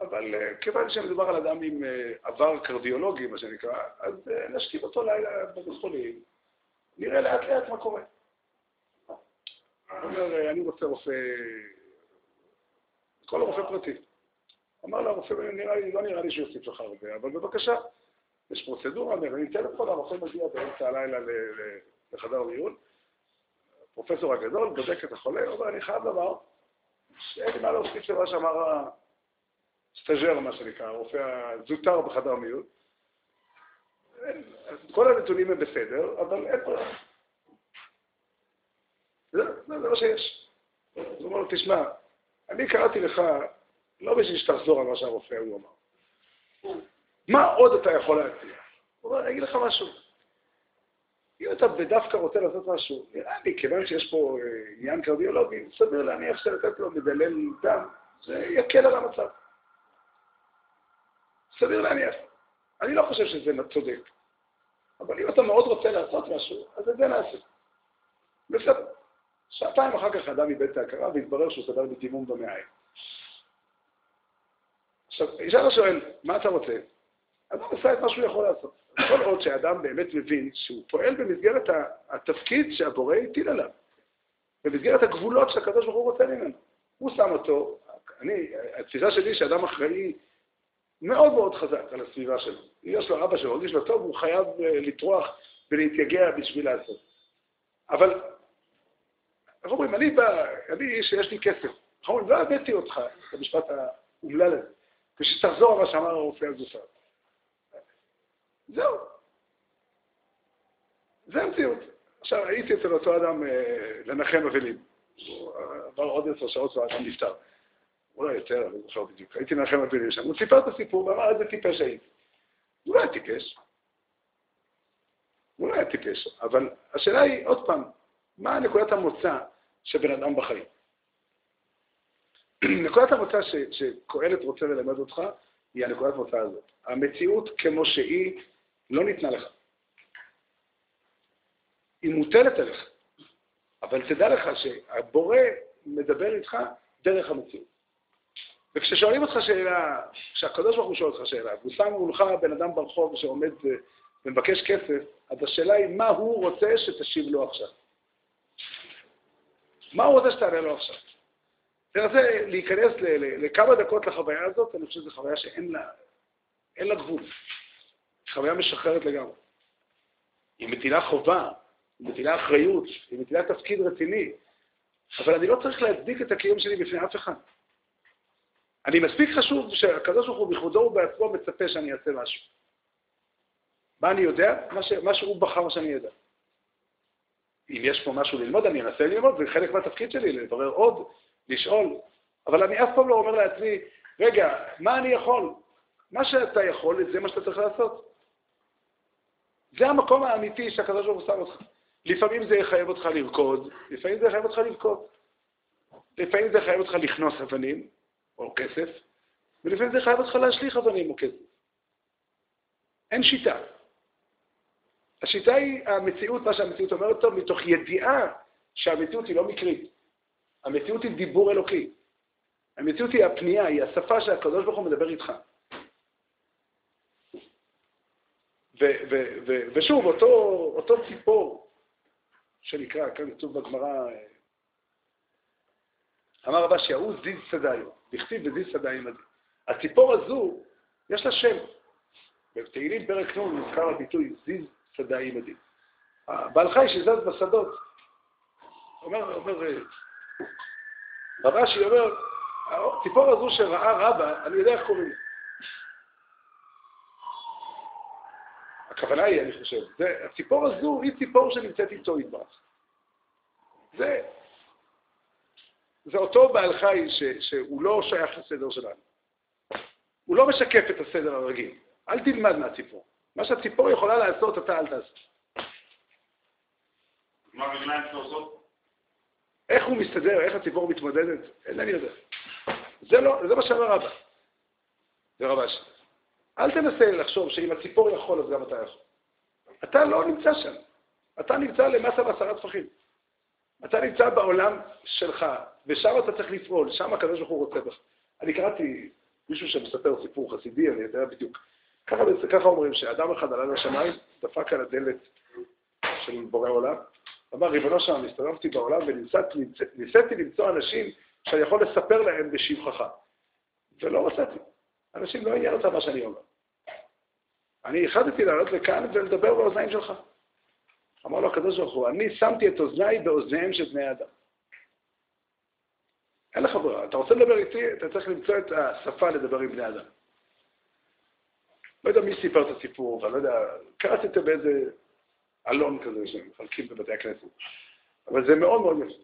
אבל אה, כיוון שמדובר על אדם עם אה, עבר קרדיולוגי, מה שנקרא, אז אה, נשכיב אותו לילה בבית חולים, נראה לאט לאט מה קורה. אומר, אני רוצה רופא, כל רופא פרטי. אמר לה, הרופא, נראה לי, לא נראה לי שיוסיף לך הרבה, אבל בבקשה, יש פרוצדורה, מרימים טלפון, הרופא מגיע באמצע הלילה לחדר מיון, הפרופסור הגדול בודק את החולה, אומר, אני חייב לומר, שאין לי מה להוסיף למה שאמר הסטאז'ר, מה שנקרא, הרופא הזוטר בחדר מיון. כל הנתונים הם בסדר, אבל אין ברירה. זה, מה שיש. הוא אומר לו, תשמע, אני קראתי לך לא בשביל שתחזור על מה שהרופא הוא אמר. מה עוד אתה יכול להציע? הוא אומר, אני אגיד לך משהו. אם אתה בדווקא רוצה לעשות משהו, נראה לי, כיוון שיש פה אה, עניין קרדיולוגי, סביר להניח שלתת לו מדלל דם, זה יקל על המצב. סביר להניח. אני לא חושב שזה צודק. אבל אם אתה מאוד רוצה לעשות משהו, אז את זה נעשה. בסדר. שעתיים אחר כך האדם איבד את ההכרה והתברר שהוא סבל בדימום במעיים. עכשיו, ישאל שואל, מה אתה רוצה? אדם עשה את מה שהוא יכול לעשות. כל עוד שאדם באמת מבין שהוא פועל במסגרת התפקיד שהבורא הטיל עליו, במסגרת הגבולות שהקדוש ברוך הוא רוצה ממנו. הוא שם אותו, אני, התפיסה שלי שאדם אחראי מאוד מאוד חזק על הסביבה שלו. יש לו אבא שמרגיש לו טוב, הוא חייב אה, לטרוח ולהתייגע בשביל לעשות. אבל, איך אומרים, אני בא, אני איש שיש לי כסף. איך אומרים, לא הבאתי אותך, את המשפט האומלל הזה, ושתחזור על מה שאמר הרופא הזופר. זהו. זה המציאות. עכשיו, הייתי אצל אותו אדם אה, לנחם אבלים. עבר עוד עשר שעות והאדם נפטר. אולי יותר, אני לא זוכר בדיוק. הייתי מנחם אבלים שם. הוא סיפר את הסיפור ואמר איזה טיפש הייתי. הוא לא היה טיפש. הוא לא היה טיפש. אבל השאלה היא, עוד פעם, מה נקודת המוצא של בן אדם בחיים? נקודת המוצא שקהלת רוצה ללמד אותך היא הנקודת מוצא הזאת. המציאות כמו שהיא לא ניתנה לך. היא מוטלת עליך. אבל תדע לך שהבורא מדבר איתך דרך המציאות. וכששואלים אותך שאלה, כשהקדוש ברוך הוא שואל אותך שאלה, והוא שם מולך בן אדם ברחוב שעומד ומבקש כסף, אז השאלה היא מה הוא רוצה שתשיב לו עכשיו. מה הוא רוצה שתענה לו עכשיו? תנסה להיכנס לכמה דקות לחוויה הזאת, אני חושב שזו חוויה שאין לה, לה גבול. חוויה משחררת לגמרי. היא מטילה חובה, היא מטילה אחריות, היא מטילה תפקיד רציני, אבל אני לא צריך להצדיק את הקיום שלי בפני אף אחד. אני מספיק חשוב שהקדוש ברוך הוא בכבודו ובעצמו מצפה שאני אעשה משהו. מה אני יודע? מה, ש... מה שהוא בחר שאני יודע. אם יש פה משהו ללמוד, אני אנסה ללמוד, זה חלק מהתפקיד שלי, לברר עוד, לשאול. אבל אני אף פעם לא אומר לעצמי, רגע, מה אני יכול? מה שאתה יכול, זה מה שאתה צריך לעשות. זה המקום האמיתי שהקדוש ברוך הוא שם אותך. לפעמים זה יחייב אותך לרקוד, לפעמים זה יחייב אותך לבכות. לפעמים זה יחייב אותך לכנוס אבנים, או כסף, ולפעמים זה יחייב אותך להשליך אבנים או כסף. אין שיטה. השיטה היא המציאות, מה שהמציאות אומרת טוב, מתוך ידיעה שהמציאות היא לא מקרית. המציאות היא דיבור אלוקי. המציאות היא הפנייה, היא השפה שהקדוש ברוך הוא מדבר איתך. ושוב, אותו, אותו ציפור שנקרא, כאן כתוב בגמרא, אמר רבא שיהו זיז סדאיו, דכתיב וזיז סדאי עמדי. הציפור הזו, יש לה שם. בתהילים פרק נ' נזכר הביטוי זיז סדאי עמדי. הבעל חי שזז בשדות, אומר, אומר, רבשי אומר, הציפור הזו שראה רבא, אני יודע איך קוראים לה. הכוונה היא, אני חושב, זה, הציפור הזו היא ציפור שנמצאת איתו יתברך. זה, זה אותו בעל חי ש, שהוא לא שייך לסדר שלנו. הוא לא משקף את הסדר הרגיל. אל תלמד מהציפור. מה שהציפור יכולה לעשות, אתה אל תעשה. מה הרגליים שלו עושות? איך הוא מסתדר, איך הציפור מתמודדת, אינני יודע. זה, לא, זה מה שאמר רבא. זה רבא שלי. אל תנסה לחשוב שאם הציפור יכול, אז גם אתה יכול. אתה לא נמצא שם. אתה נמצא למטה בעשרה טפחים. אתה נמצא בעולם שלך, ושם אתה צריך לפעול, שם הקדוש ברוך הוא רוצה בך. אני קראתי מישהו שמספר סיפור חסידי, אני יודע בדיוק. ככה, ככה אומרים שאדם אחד עלה לשמיים, דפק על הדלת של בורא עולם, אמר, ריבונו שם, הסתובבתי בעולם וניסיתי למצוא אנשים שאני יכול לספר להם בשבחך. ולא מצאתי. אנשים לא עניין אותם מה שאני אומר. אני החלטתי לעלות לכאן ולדבר באוזניים שלך. אמר לו הקדוש ברוך הוא, אני שמתי את אוזניי באוזניהם של בני אדם. אין לך ברירה. אתה רוצה לדבר איתי, אתה צריך למצוא את השפה לדבר עם בני אדם. לא יודע מי סיפר את הסיפור, ואני לא יודע, קראתי את זה באיזה אלון כזה שמחלקים בבתי הכנסת. אבל זה מאוד מאוד יפה.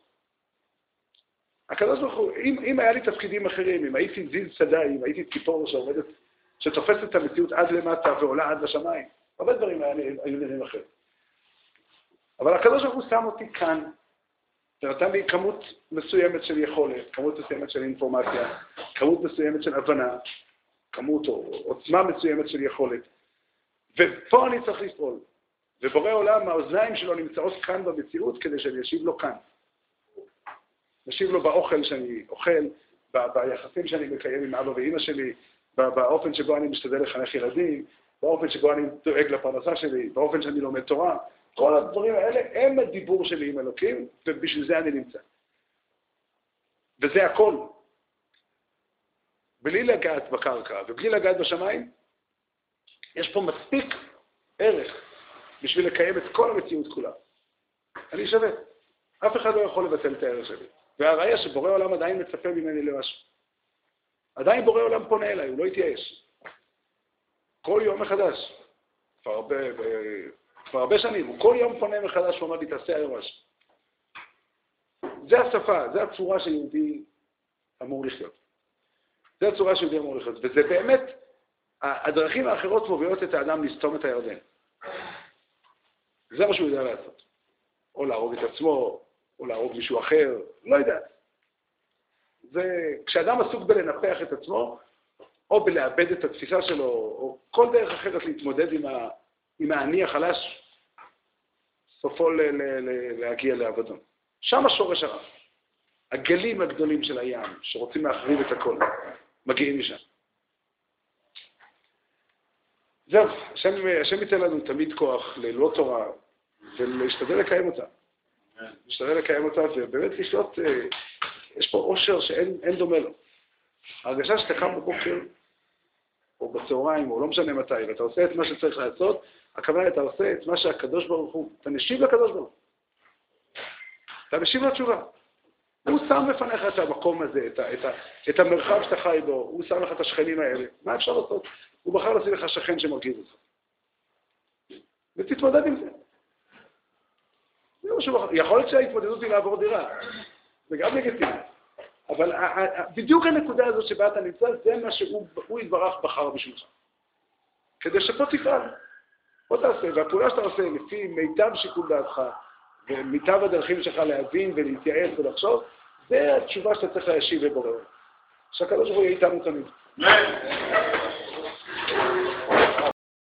הקדוש ברוך הוא, אם, אם היה לי תפקידים אחרים, אם הייתי זיז שדי, אם הייתי ציפור שעומדת, שתופסת את המציאות עד למטה ועולה עד לשמיים, הרבה דברים היו נראים אחרים. אבל הקדוש ברוך הוא שם אותי כאן, ונתן לי כמות מסוימת של יכולת, כמות מסוימת של אינפורמציה, כמות מסוימת של הבנה, כמות או עוצמה מסוימת של יכולת. ופה אני צריך לפעול. ובורא עולם, האוזניים שלו נמצאות כאן במציאות כדי שאני אשיב לו כאן. נשיב לו באוכל שאני אוכל, ביחסים שאני מקיים עם אבא ואימא שלי, באופן שבו אני משתדל לחנך ילדים, באופן שבו אני דואג לפרנסה שלי, באופן שאני לומד תורה. כל הדברים האלה הם הדיבור שלי עם אלוקים, ובשביל זה אני נמצא. וזה הכל. בלי לגעת בקרקע ובלי לגעת בשמיים, יש פה מספיק ערך בשביל לקיים את כל המציאות כולה. אני שווה. אף אחד לא יכול לבטל את הערך שלי. והראיה שבורא עולם עדיין מצפה ממני למשהו. עדיין בורא עולם פונה אליי, הוא לא התייאש. כל יום מחדש. כבר הרבה, הרבה שנים, הוא כל יום פונה מחדש, הוא אומר לי, תעשה היום משהו. זה השפה, זה הצורה שיהודי אמור לחיות. זה הצורה שיהודי אמור לחיות. וזה באמת, הדרכים האחרות מובילות את האדם לסתום את הירדן. זה מה שהוא יודע לעשות. או להרוג את עצמו, או להרוג מישהו אחר, לא יודע. זה, כשאדם עסוק בלנפח את עצמו, או בלאבד את התפיסה שלו, או כל דרך אחרת להתמודד עם, ה, עם האני החלש, סופו ל, ל, ל, להגיע לאבדון. שם השורש הרע. הגלים הגדולים של הים, שרוצים להחריב את הכל, מגיעים משם. זהו, השם, השם ייתן לנו תמיד כוח ללא תורה ולהשתדל לקיים אותה. להשתדל לקיים אותה ובאמת לשלוט, אה, יש פה עושר שאין דומה לו. ההרגשה שאתה קם בבוקר או בצהריים, או לא משנה מתי, ואתה עושה את מה שצריך לעשות, הכוונה, אתה עושה את מה שהקדוש ברוך הוא, אתה משיב לקדוש ברוך הוא. אתה משיב לתשובה. הוא שם בפניך את המקום הזה, את, ה, את, ה, את המרחב שאתה חי בו, הוא שם לך את השכנים האלה, מה אפשר לעשות? הוא בחר לשים לך שכן שמרכיב אותך. ותתמודד עם זה. יכול להיות שההתמודדות היא לעבור דירה, זה גם לגיטימי. אבל בדיוק הנקודה הזאת שבה אתה נמצא, זה מה שהוא יתברך בחר בשבילך. כדי שפה תפעל. פה תעשה, והפעולה שאתה עושה לפי מיטב שיקול דעתך ומיטב הדרכים שלך להבין ולהתייעץ ולחשוב, זה התשובה שאתה צריך להשיב לבורא. שהקדוש ברוך הוא יהיה איתנו תמיד.